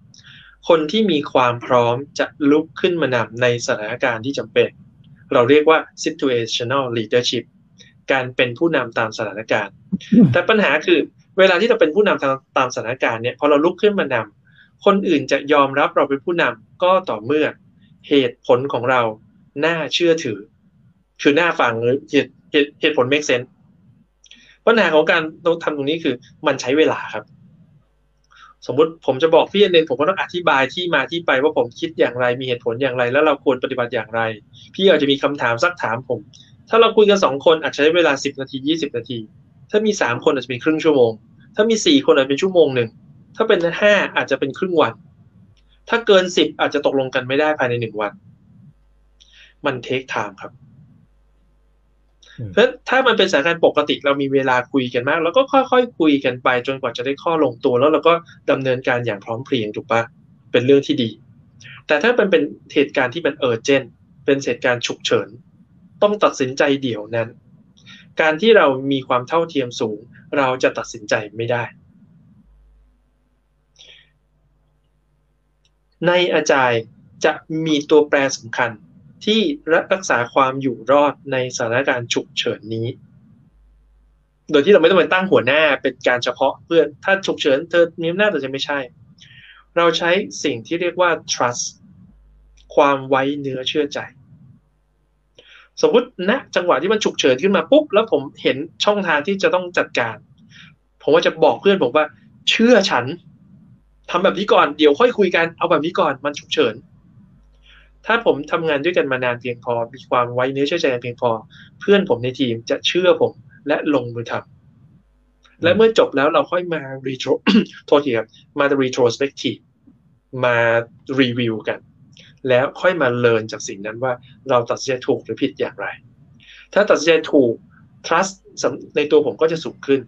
คนที่มีความพร้อมจะลุกขึ้นมานำในสถานการณ์ที่จำเป็น เราเรียกว่า situational leadership การเป็นผู้นำตามสถานการณ์ แต่ปัญหาคือเวลาที่เราเป็นผู้นำตามตามสถานการณ์เนี่ยพอเราลุกขึ้นมานำ คนอื่นจะยอมรับเราเป็นผู้นำก็ต่อเมื่อเหตุผลของเราน่าเชื่อถือ คือน่าฟังหรือเหตุเหตุผล make sense ปัญหาของการทำตรงนี้คือมันใช้เวลาครับ สมมุติผมจะบอกพี่เนนผมก็ต้องอธิบายที่มาที่ไปว่าผมคิดอย่างไร มีเหตุผลอย่างไร แล้วเราควรปฏิบัติอย่างไร พี่อาจจะมีคำถามสักถามผม ถ้าเราคุยกันสองคนอาจจะใช้เวลาสิบนาทียี่สิบนาที ถ้ามีสามคนอาจจะเป็นครึ่งชั่วโมง ถ้ามีสี่คนอาจจะเป็นชั่วโมงหนึ่ง ถ้าเป็นห้าอาจจะเป็นครึ่งวัน ถ้าเกินสิบอาจจะตกลงกันไม่ได้ภายในหนึ่งวัน มันเทคไทม์ครับ เพราะถ้ามันเป็นสถานการณ์ปกติเรามีเวลาคุยกันมาก แล้วก็ค่อยๆคุยกันไปจนกว่าจะได้ข้อลงตัว แล้วเราก็ดำเนินการอย่างพร้อมเพรียงถูกปะเป็นเรื่องที่ดี แต่ถ้ามันเป็นเหตุการณ์ที่มันเออเจนเป็นเหตุการณ์ฉุกเฉิน ต้องตัดสินใจเดี่ยวนั้น การที่เรามีความเท่าเทียมสูง เราจะตัดสินใจไม่ได้ ในอาจารย์จะมีตัวแปรสำคัญที่รักษาความอยู่รอดในสถานการณ์ฉุกเฉินนี้ โดยที่เราไม่ต้องไปตั้งหัวหน้าเป็นการเฉพาะเพื่อถ้าฉุกเฉินเธอมีอำนาจแต่จะไม่ใช่ เราใช้สิ่งที่เรียกว่า trust ความไว้เนื้อเชื่อใจ สมมติณนะจังหวะที่มันฉุกเฉินขึ้นมาปุ๊บ แล้วผมเห็นช่องทางที่จะต้องจัดการ ผมก็จะบอกเพื่อนผมว่า เชื่อฉัน ทำแบบนี้ก่อนเดี๋ยวค่อยคุยกันเอาแบบนี้ก่อนมันฉุกเฉิน ถ้าผมทำงานด้วยกันมานานเพียงพอ มีความไว้เนื้อเชื่อใจกันเพียงพอ เพื่อนผมในทีมจะเชื่อผมและลงมือทำและเมื่อจบแล้วเราค่อยมา retro โทษทีครับมา retrospective มารีวิวกัน แล้วค่อยมาเรียนจากสิ่งนั้นว่าเราตัดสินใจถูกหรือผิดอย่างไร ถ้าตัดสินใจถูก trust ในตัวผมก็จะสูงขึ้น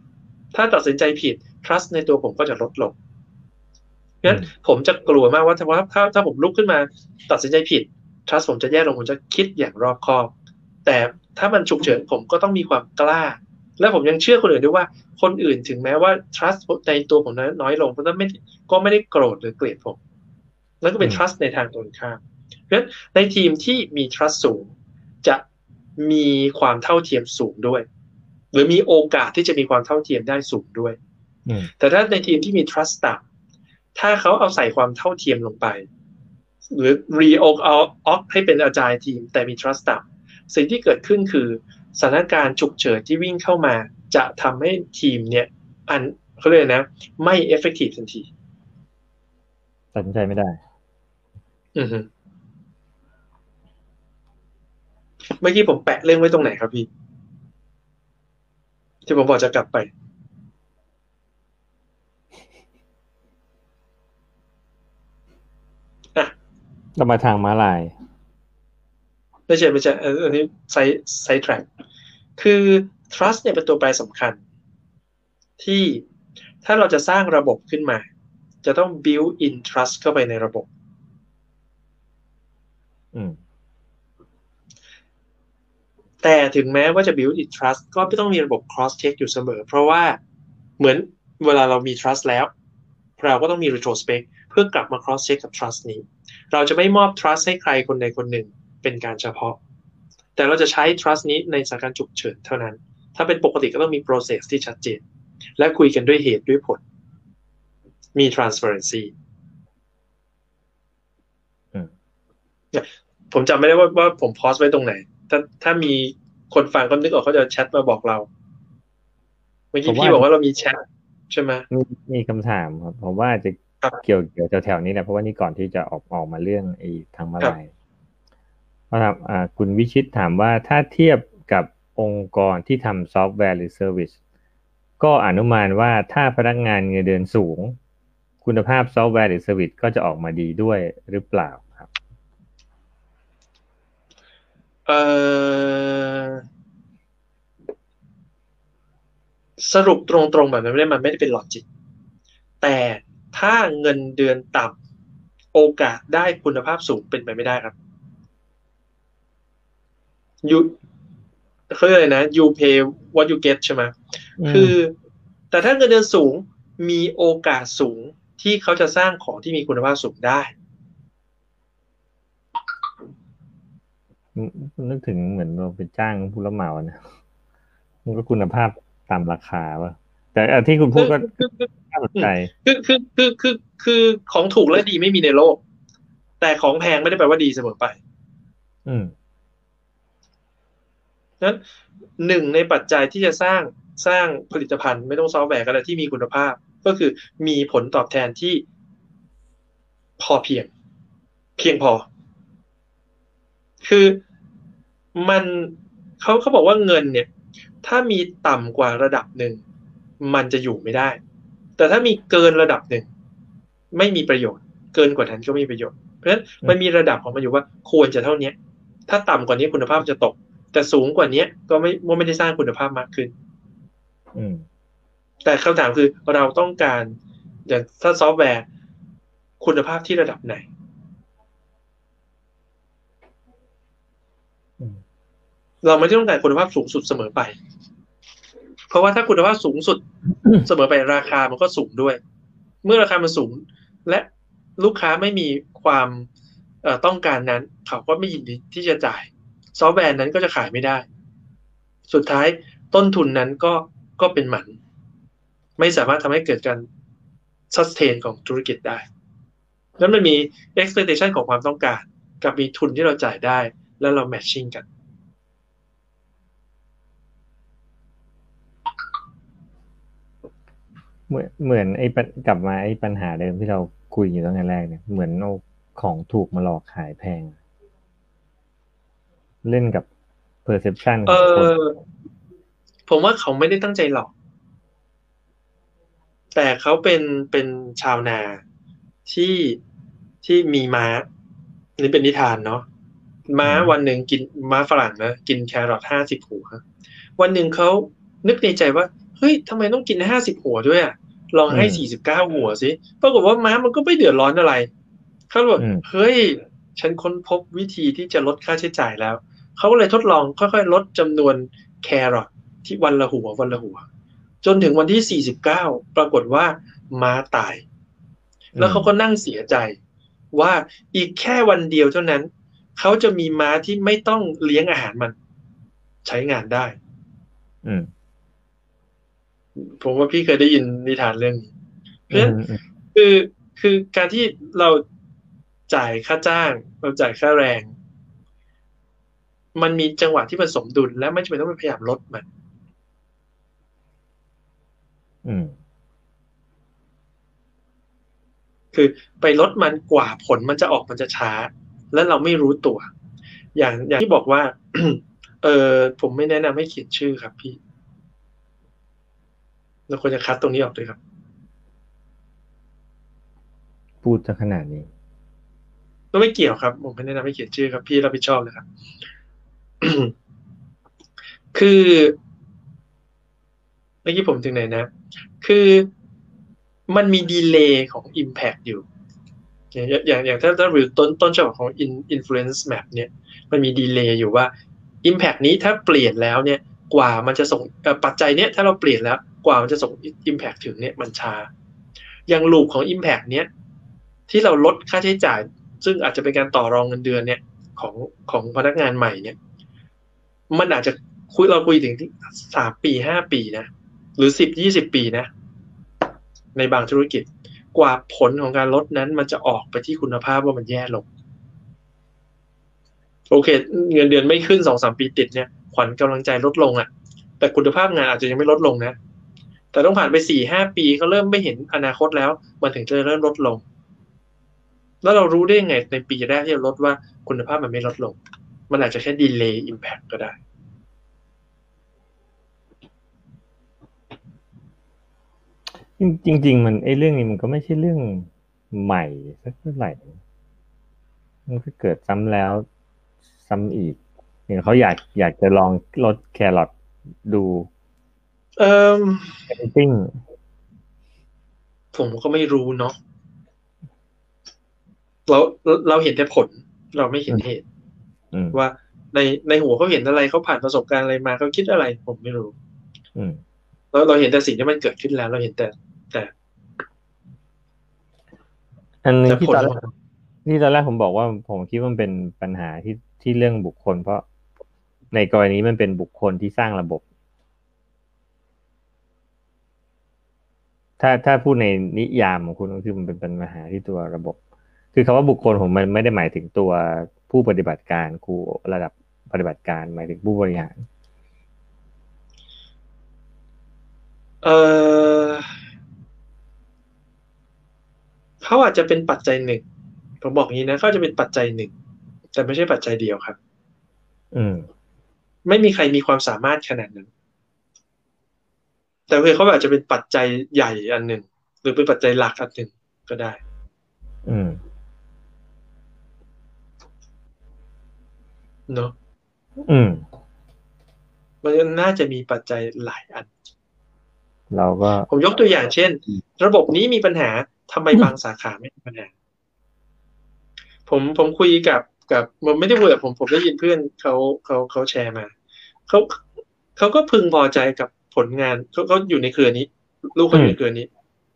ถ้าตัดสินใจผิด trust ในตัวผมก็จะลดลง งั้นผมจะกลัวมากว่าถ้าถ้าถ้าผมลุกขึ้นมา ตัดสินใจผิด trust ผมจะแย่ลงผมจะคิดอย่างรอบคอบ แต่ถ้ามันฉุกเฉินผมก็ต้องมีความกล้า และผมยังเชื่อคนอื่นด้วยว่าคนอื่นถึงแม้ว่า trust ในตัวผมน้อยลงเพราะนั้นไม่ก็ไม่ได้โกรธหรือเกลียดผม แล้วก็เป็น trust ในทางตรงข้ามเพราะฉะนั้นในทีมที่มี trust สูงจะมีความเท่าเทียมสูงด้วย หรือมีโอกาสที่จะมีความเท่าเทียมได้สูงด้วย แต่ถ้าในทีมที่มี trust ต่ำ ถ้าเขาเอาใส่ความเท่าเทียมลงไป หรือรีโอเอาออกให้เป็นอาจารย์ทีม แต่มี trust ต่ำสิ่งที่เกิดขึ้นคือสถานการณ์ฉุกเฉินที่วิ่งเข้ามา จะทำให้ทีมเนี่ยอันเขาเรียกนะ ไม่เอฟเฟกตีฟทันทีตัดสินใจไม่ได้ อือฮึเมื่อกี้ผมแปะเรื่องไว้ตรงไหนครับพี่ ที่ผมบอกจะกลับไป เรามาทางม้าลาย ไม่ใช่ไม่ใช่เอออันนี้ไซไซแทร็กคือ trust เนี่ยเป็นตัวแปรสำคัญ ที่ถ้าเราจะสร้างระบบขึ้นมา จะต้อง build in trust เข้าไปในระบบอืมแต่ถึงแม้ว่าจะ build in trust ก็ไม่ต้องมีระบบ cross check อยู่เสมอ เพราะว่าเหมือนเวลาเรามี trust แล้ว เราก็ต้องมี retrospect เพื่อกลับมา cross check กับ trust นี้ เราจะไม่มอบ trust ให้ใครคนใดคนหนึ่งเป็นการเฉพาะ แต่เราจะใช้ trust นี้ในสถานการณ์ฉุกเฉินเท่านั้น ถ้าเป็นปกติก็ต้องมี process ที่ชัดเจน และคุยกันด้วยเหตุด้วยผล มี transparency อืมเนี่ยผมจำไม่ได้ว่าว่าผมพอสไว้ตรงไหน ถ้าถ้ามีคนฟังก็นึกออกเขาจะแชทมาบอกเรา เมื่อกี้พี่บอกว่าเรามีแชทใช่ไหมมีมีคำถามครับผมว่าจะครับ เกี่ยวเกี่ยวแถวๆนี้แหละเพราะว่านี่ก่อนที่จะออกออกมาเรื่องไอ้ทางมาลายเขาถามอ่าคุณวิชิตถามว่าถ้าเทียบกับองค์กรที่ทำซอฟต์แวร์หรือ service ก็อนุมานว่าถ้าพนักงานเงินเดือนสูง คุณภาพซอฟต์แวร์หรือ service ก็จะออกมาดีด้วยหรือเปล่าครับเอ่อสรุปตรงๆแบบนั้นไม่ได้มันไม่ได้เป็นลอจิกแต่ ถ้าเงินเดือนต่ำโอกาสได้คุณภาพสูงเป็นไปไม่ได้ครับ you เขาเรียกอะไรนะ you pay what you get ใช่ไหมคือ แต่ถ้าเงินเดือนสูงมีโอกาสสูงที่เขาจะสร้างของที่มีคุณภาพสูงได้นึกถึงเหมือนเราไปจ้างผู้รับเหมานะมันก็คุณภาพตามราคาว่ะแต่อันที่คุณพูดก็คือคือ น่าสนใจคือคือคือคือคือของถูกและดีไม่มีในโลก แต่ของแพงไม่ได้แปลว่าดีเสมอไป อืมนั้นหนึ่งในปัจจัยที่จะสร้างสร้างผลิตภัณฑ์ไม่ต้องซอฟต์แวร์ก็ได้ที่มีคุณภาพ ก็คือมีผลตอบแทนที่พอเพียง เพียงพอ คือมันเขาเขาบอกว่าเงินเนี่ย ถ้ามีต่ำกว่าระดับหนึ่ง มันจะอยู่ไม่ได้ แต่ถ้ามีเกินระดับหนึ่งไม่มีประโยชน์ เกินกว่านั้นก็ไม่มีประโยชน์ เพราะฉะนั้นมันมีระดับของมันอยู่ว่าควรจะเท่าเนี้ยถ้าต่ำกว่านี้คุณภาพจะตก แต่สูงกว่านี้ก็ไม่ว่าไม่ได้สร้างคุณภาพมากขึ้นอืมแต่คำถามคือเราต้องการอย่างถ้าซอฟต์แวร์ คุณภาพที่ระดับไหนอืมเราไม่ได้ต้องการคุณภาพสูงสุดเสมอไป เพราะว่าถ้าคุณภาพสูงสุดเสมอไปราคามันก็สูงด้วย เมื่อราคามันสูง และลูกค้าไม่มีความเอ่อต้องการนั้น เขาก็ไม่ยินดีที่จะจ่าย ซอฟต์แวร์นั้นก็จะขายไม่ได้ สุดท้ายต้นทุนนั้นก็ก็เป็นหมัน ไม่สามารถทำให้เกิดการ sustain ของธุรกิจได้นั้นมันมี expectation ของความต้องการ กับมีทุนที่เราจ่ายได้ แล้วเรา matching กัน เหมือนเหมือนไอ้ปัญกลับมาไอ้ปัญหาเดิมที่เราคุยอยู่ตั้งแต่แรกเนี่ยเหมือนเอาของถูกมาหลอกขายแพง เล่นกับ perception ขเอองคนอผมว่าเขาไม่ได้ตั้งใจหลอก แต่เขาเป็นเป็นชาวนาที่ที่มีม้าอันนี่เป็นนิทานเนาะม้าวันหนึ่งกินม้าฝรั่งนะกินแครอทห้าสิบหัววันหนึ่งเขานึกในใจว่า เฮ้ยทำไมต้องกินห้าสิบหัวด้วยอะลองให้สี่สิบเก้าหัวสิปรากฏว่าม้ามันก็ไม่เดือดร้อนอะไรเขาบอกเฮ้ย ฉันค้นพบวิธีที่จะลดค่าใช้จ่ายแล้ว เขาก็เลยทดลองค่อยๆ ลดจำนวนแครอทที่วันละหัววันละหัว จนถึงวันที่49ปรากฏว่าม้าตาย แล้วเขาก็นั่งเสียใจ ว่าอีกแค่วันเดียวเท่านั้น เขาจะมีม้าที่ไม่ต้องเลี้ยงอาหารมัน ใช้งานได้ อืม ผมว่าพี่เคยได้ยินนิทานเรื่องนี้เพราะฉะนั้นอืมคือคือการที่เราจ่ายค่าจ้าง เราจ่ายค่าแรง มันมีจังหวะที่มันสมดุลและไม่จำเป็นต้องไปพยายามลดมัน อืม คือไปลดมันกว่าผลมันจะออกมันจะช้า และเราไม่รู้ตัว อย่างอย่างที่บอกว่า เออผมไม่แนะนำให้เขียนชื่อครับพี่ เราควรจะคัดตรงนี้ออกด้วยครับ พูดจะขนาดนี้ก็ไม่เกี่ยวครับ ผมไม่แนะนำให้เขียนชื่อครับ พี่รับผิดชอบเลยครับ คือเมื่อกี้ผมถึงไหนนะ คือมันมีดีเลย์ของ Impact อยู่ อย่างอย่างอย่างถ้าถ้าหรือต้นต้นฉบับของ Influence Map เนี่ย มันมีดีเลย์อยู่ว่า Impact นี้ถ้าเปลี่ยนแล้วเนี่ย กว่ามันจะส่งปัจจัยเนี้ยถ้าเราเปลี่ยนแล้วกว่ามันจะส่ง Impact ถึงเนี่ยมันช้าอย่างลูปของ Impact เนี้ยที่เราลดค่าใช้จ่าย ซึ่งอาจจะเป็นการต่อรองเงินเดือนเนี่ยของของพนักงานใหม่เนี่ย มันอาจจะคุยเราคุยถึงสามปีห้าปีนะ หรือสิบยี่สิบปีนะ ในบางธุรกิจกว่าผลของการลดนั้นมันจะออกไปที่คุณภาพว่ามันแย่ลง โอเค เงินเดือนไม่ขึ้นสองสามปีติดเนี่ย ขวัญกำลังใจลดลงอะ่ะ แต่คุณภาพงานอาจจะยังไม่ลดลงนะ แต่ต้องผ่านไปสี่ห้าปีเขาเริ่มไม่เห็นอนาคตแล้ว มันถึงจะเริ่มลดลง แล้วเรารู้ได้ยังไงในปีแรกที่เราลดว่าคุณภาพมันไม่ลดลง มันอาจจะแค่ดีเลย์อิมแพคก็ได้จริงจริงๆมันไอ้เรื่องนี้มันก็ไม่ใช่เรื่องใหม่สักเท่าไหร่ มันก็เกิดซ้ำแล้วซ้ำอีก อย่างเขาอยากอยากจะลองลดแครอทดูเอ่อติ้งผมก็ไม่รู้เนาะเราเราเห็นแต่ผล เราไม่เห็นเหตุอืมว่าในในหัวเขาเห็นอะไรเขาผ่านประสบการณ์อะไรมาเขาคิดอะไร ผมไม่รู้อืมเราเราเห็นแต่สิ่งที่มันเกิดขึ้นแล้ว เราเห็นแต่ แต่อันนึงแต่ที่ผลตอนแรกที่ตอนแรกผมบอกว่า ผมคิดว่ามันเป็นปัญหาที่ที่เรื่องบุคคล เพราะ ในกรณีมันเป็นบุคคลที่สร้างระบบ ถ้าถ้าพูดในนิยามของคุณก็คือมันเป็นปัญหาที่ตัวระบบ คือคำว่าบุคคลผมมันไม่ได้หมายถึงตัวผู้ปฏิบัติการครูระดับปฏิบัติการหมายถึงผู้บริหาร เออเขาอาจจะเป็นปัจจัยหนึ่งผมบอกงี้นะเขาจะเป็นปัจจัยหนึ่ง แต่ไม่ใช่ปัจจัยเดียวครับ อืม ไม่มีใครมีความสามารถขนาดนั้น แต่เพื่อเขาอาจจะเป็นปัจจัยใหญ่อันหนึ่ง หรือเป็นปัจจัยหลักอันหนึ่งก็ได้ อืมเนาะอืม มันน่าจะมีปัจจัยหลายอัน เราก็ผมยกตัวอย่างเช่น ระบบนี้มีปัญหาทำไมบางสาขาไม่มีปัญหาผมผมคุยกับ กับผมไม่ได้คุยกับผมผมได้ยินเพื่อนเขาเขาเขาแชร์มาเขาเขาก็พึงพอใจกับผลงานเขาเขาอยู่ในเครือนี้ ลูกเขาอยู่ในเครือนี้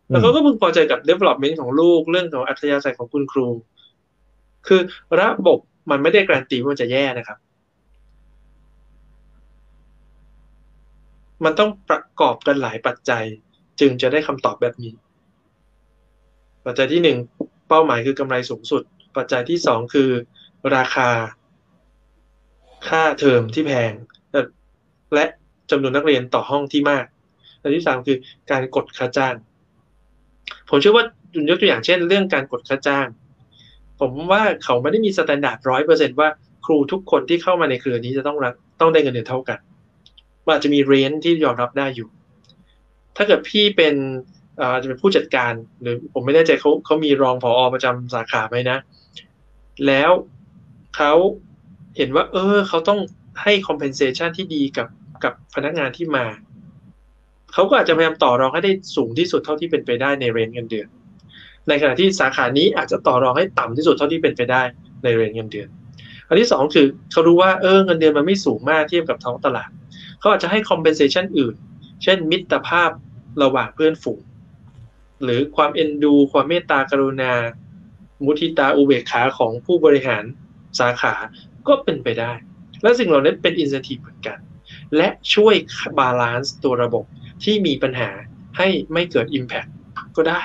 แล้วเขาก็พึงพอใจกับ development ของลูกเรื่องของอัธยาศัยของคุณครู คือระบบมันไม่ได้การันตีว่ามันจะแย่นะครับ มันต้องประกอบกันหลายปัจจัย จึงจะได้คำตอบแบบนี้ ปัจจัยที่หนึ่งเป้าหมายคือกำไรสูงสุด ปัจจัยที่สองคือ ราคา ค่าเทอมที่แพง และจำนวนนักเรียนต่อห้องที่มาก อันที่สามคือการกดค่าจ้าง ผมเชื่อว่ายุนยกตัวอย่างเช่น เรื่องการกดค่าจ้าง ผมว่าเขาไม่ได้มี standard ร้อยเปอร์เซ็นต์ว่าครูทุกคนที่เข้ามาในเครือนี้จะต้องรับต้องได้เงินเดือนเท่ากันมันอาจจะมี range ที่ยอมรับได้อยู่ ถ้าเกิดพี่เป็นอาจจะเป็นผู้จัดการ หรือผมไม่แน่ใจเขาเขามีรองผอ.ประจำสาขาไหมนะ แล้ว เขาเห็นว่า เออ เขาต้องให้ compensation ที่ดีกับกับพนักงานที่มา เขาก็อาจจะพยายามต่อรองให้ได้สูงที่สุดเท่าที่เป็นไปได้ในเรนเงินเดือน ในขณะที่สาขานี้อาจจะต่อรองให้ต่ำที่สุดเท่าที่เป็นไปได้ในเรนเงินเดือน อันที่สองคือเขารู้ว่าเออเงินเดือนมันไม่สูงมากเทียบกับท้องตลาด เขาอาจจะให้ compensation อื่น เช่น มิตรภาพระหว่างเพื่อนฝูง หรือความเอ็นดู ความเมตตากรุณา มุทิตาอุเบกขาของผู้บริหาร สาขาก็เป็นไปได้ และสิ่งเหล่านั้นเป็น incentive เหมือนกัน และช่วยบาลานซ์ตัวระบบที่มีปัญหาให้ไม่เกิด Impact ก็ได้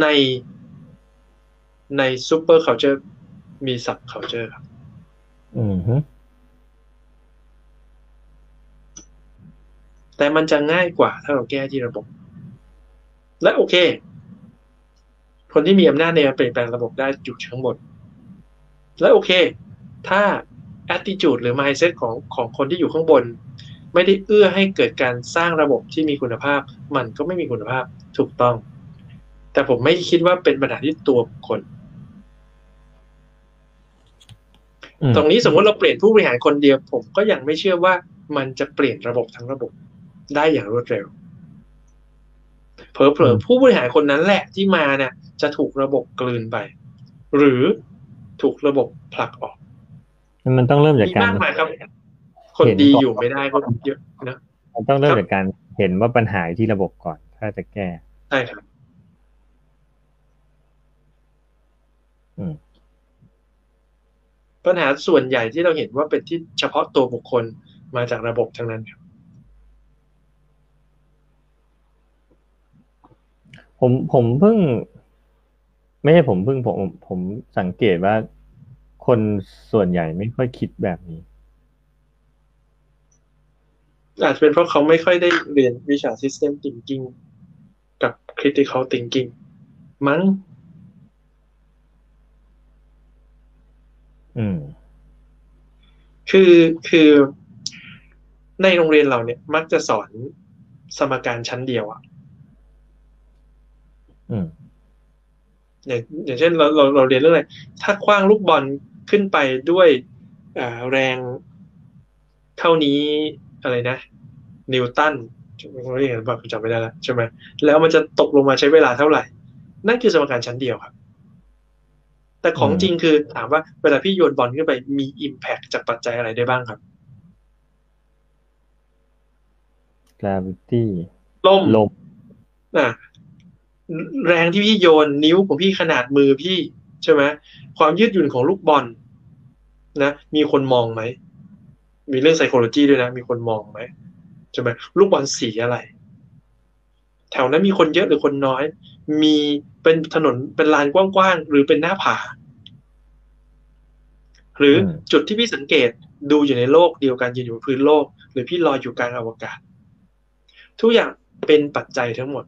ในใน Super Culture มี Sub Culture ครับอืมฮึแต่มันจะง่ายกว่าถ้าเราแก้ที่ระบบ และโอเค คนที่มีอำนาจในการเปลี่ยนแปลงระบบได้อยู่ข้างบนและโอเค ถ้า attitude หรือ mindset ของของคนที่อยู่ข้างบน ไม่ได้เอื้อให้เกิดการสร้างระบบที่มีคุณภาพ มันก็ไม่มีคุณภาพถูกต้อง แต่ผมไม่คิดว่าเป็นปัญหาที่ตัวบุคคลอืมตรงนี้สมมติเราเปลี่ยนผู้บริหารคนเดียว ผมก็ยังไม่เชื่อว่ามันจะเปลี่ยนระบบทั้งระบบได้อย่างรวดเร็ว เผลอๆผู้บริหารคนนั้นแหละที่มาเนี่ยจะถูกระบบกลืนไป หรือถูกระบบผลักออก มันต้องเริ่มจากมีการมากมายครับ คนดีอยู่ไม่ได้ก็เยอะนะมันต้องเริ่มครับจากการเห็นว่าปัญหาอยู่ที่ระบบก่อน ถ้าจะแก้ใช่ครับอืมปัญหาส่วนใหญ่ที่เราเห็นว่าเป็นที่เฉพาะตัวบุคคลมาจากระบบทั้งนั้นครับ ผมผมเพิ่ง ไม่ใช่ผมเพิ่งผมผมสังเกตว่าคนส่วนใหญ่ไม่ค่อยคิดแบบนี้ อาจจะเป็นเพราะเขาไม่ค่อยได้เรียนวิชา System Thinking กับ Critical Thinking มั้ง อืม คือคือในโรงเรียนเราเนี่ย มักจะสอนสมการชั้นเดียวอะ อืมอย่างอย่างเช่นเราเราเราเรียนเรื่องอะไร ถ้าคว้างลูกบอลขึ้นไปด้วยอ่าแรงเท่านี้อะไรนะ นิวตันเราเรียกกันแบบจำไม่ได้แล้วใช่ไหมแล้วมันจะตกลงมาใช้เวลาเท่าไหร่ นั่นคือสมการชั้นเดียวครับ แต่ของอืมจริงคือถามว่าเวลาพี่โยนบอลขึ้นไปมี Impact จากปัจจัยอะไรได้บ้างครับ gravity ลมลมอะ แรงที่พี่โยนนิ้วของพี่ขนาดมือพี่ใช่ไหมความยืดหยุ่นของลูกบอลนะมีคนมองไหมมีเรื่อง psychology ด้วยนะ มีคนมองไหมใช่ไหมลูกบอลสีอะไร แถวนั้นมีคนเยอะหรือคนน้อย มีเป็นถนนเป็นลานกว้างๆ หรือเป็นหน้าผา หรืออมจุดที่พี่สังเกตดูอยู่ในโลกเดียวกันยืนอยู่บนพื้นโลก หรือพี่ลอยอยู่กลางอวกาศ ทุกอย่างเป็นปัจจัยทั้งหมด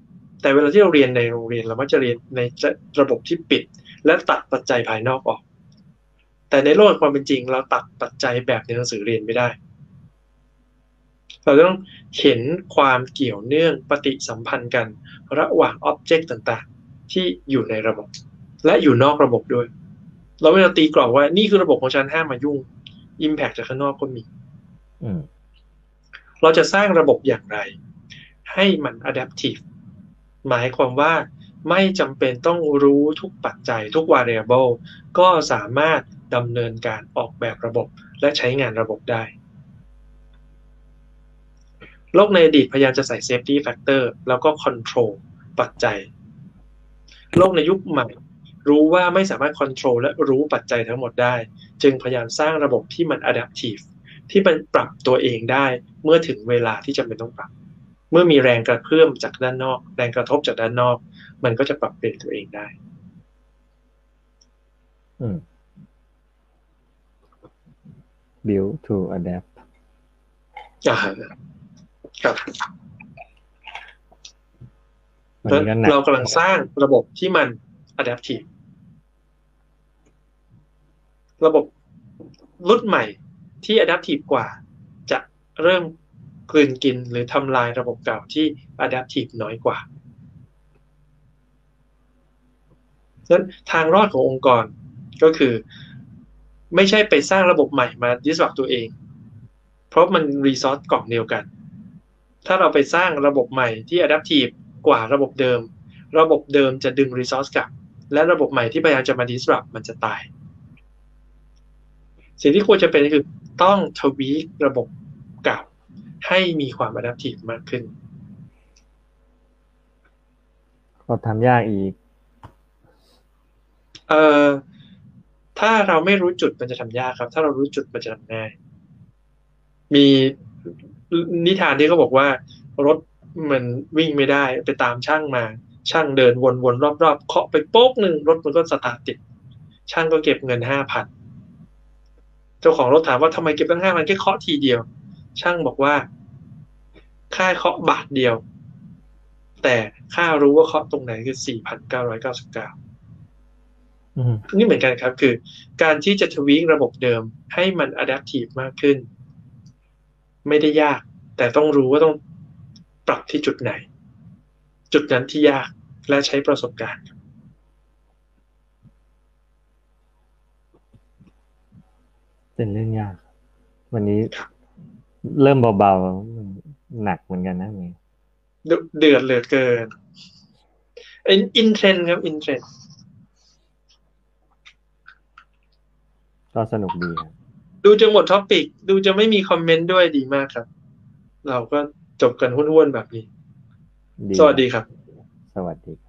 แต่เวลาที่เราเรียนในโรงเรียนเรามักจะเรียนในระบบที่ปิด และตัดปัจจัยภายนอกออก แต่ในโลกแห่งความเป็นจริง เราตัดปัจจัยแบบในหนังสือเรียนไม่ได้ เราต้องเห็นความเกี่ยวเนื่องปฏิสัมพันธ์กัน ระหว่างอ็อบเจกต์ต่างๆ ที่อยู่ในระบบ และอยู่นอกระบบด้วย เราไม่เราตีกรอบว่านี่คือระบบของฉันห้ามมายุ่ง Impact จากข้างนอกก็มีอืมเราจะสร้างระบบอย่างไร ให้มัน adaptive หมายความว่าไม่จำเป็นต้องรู้ทุกปัจจัยทุก variable ก็สามารถดำเนินการออกแบบระบบและใช้งานระบบได้ โลกในอดีตพยายามจะใส่ safety factor แล้วก็ control ปัจจัย โลกในยุคใหม่ รู้ว่าไม่สามารถ control และรู้ปัจจัยทั้งหมดได้ จึงพยายามสร้างระบบที่มัน adaptive ที่มันปรับตัวเองได้เมื่อถึงเวลาที่จำเป็นต้องปรับ มื่อมีแรงกระเพื่อมจากด้านนอก แรงกระทบจากด้านนอก มันก็จะปรับเปลี่ยนตัวเองได้อืม build to adapt อ่าครับวันนี้ก็หนักเรากำลังสร้างระบบที่มัน adaptive ระบบรุ่นใหม่ที่ adaptive กว่า จะเริ่ม กลืนกินหรือทำลายระบบเก่าที่ adaptive น้อยกว่าฉะนั้นทางรอดขององค์กรก็คือ ไม่ใช่ไปสร้างระบบใหม่มา disrupt ตัวเอง เพราะมัน resource กล่องเดียวกัน ถ้าเราไปสร้างระบบใหม่ที่ adaptive กว่าระบบเดิม ระบบเดิมจะดึง resource กลับ และระบบใหม่ที่พยายามจะมา disrupt มันจะตาย สิ่งที่ควรจะเป็นคือต้องทวีระบบ ให้มีความ adaptive มากขึ้น ก็ทำยากอีก เอ่อถ้าเราไม่รู้จุดมันจะทำยากครับ ถ้าเรารู้จุดมันจะทำง่าย มีนิทานที่เขาบอกว่า รถมันวิ่งไม่ได้ไปตามช่างมา ช่างเดินวนๆรอบๆเคาะไปโป๊กหนึ่งรถมันก็สตาร์ทติด ช่างก็เก็บเงินห้าพันเจ้าของรถถามว่าทำไมเก็บตั้งห้าพันแค่เคาะทีเดียว ช่างบอกว่า ค่าเคาะบาทเดียว แต่ค่ารู้ว่าเคาะตรงไหนคือสี่พันเก้าร้อยเก้าสิบเก้าอืมนี่เหมือนกันครับ คือ การที่จะทวีกระบบเดิมให้มัน adaptive มากขึ้น ไม่ได้ยาก แต่ต้องรู้ว่าต้องปรับที่จุดไหน จุดนั้นที่ยากและใช้ประสบการณ์เป็นเรื่องยาก วันนี้ครับเริ่มเบาๆ หนักเหมือนกันนะนี่ดุเดือดเหลือเกิน in in trend ครับ in trend ก็สนุกดีครับดูจะหมด topic ดูจะไม่มี comment ด้วยดีมากครับ เราก็จบกันห้วนๆแบบนี้ดีสวัสดีครับ สวัสดี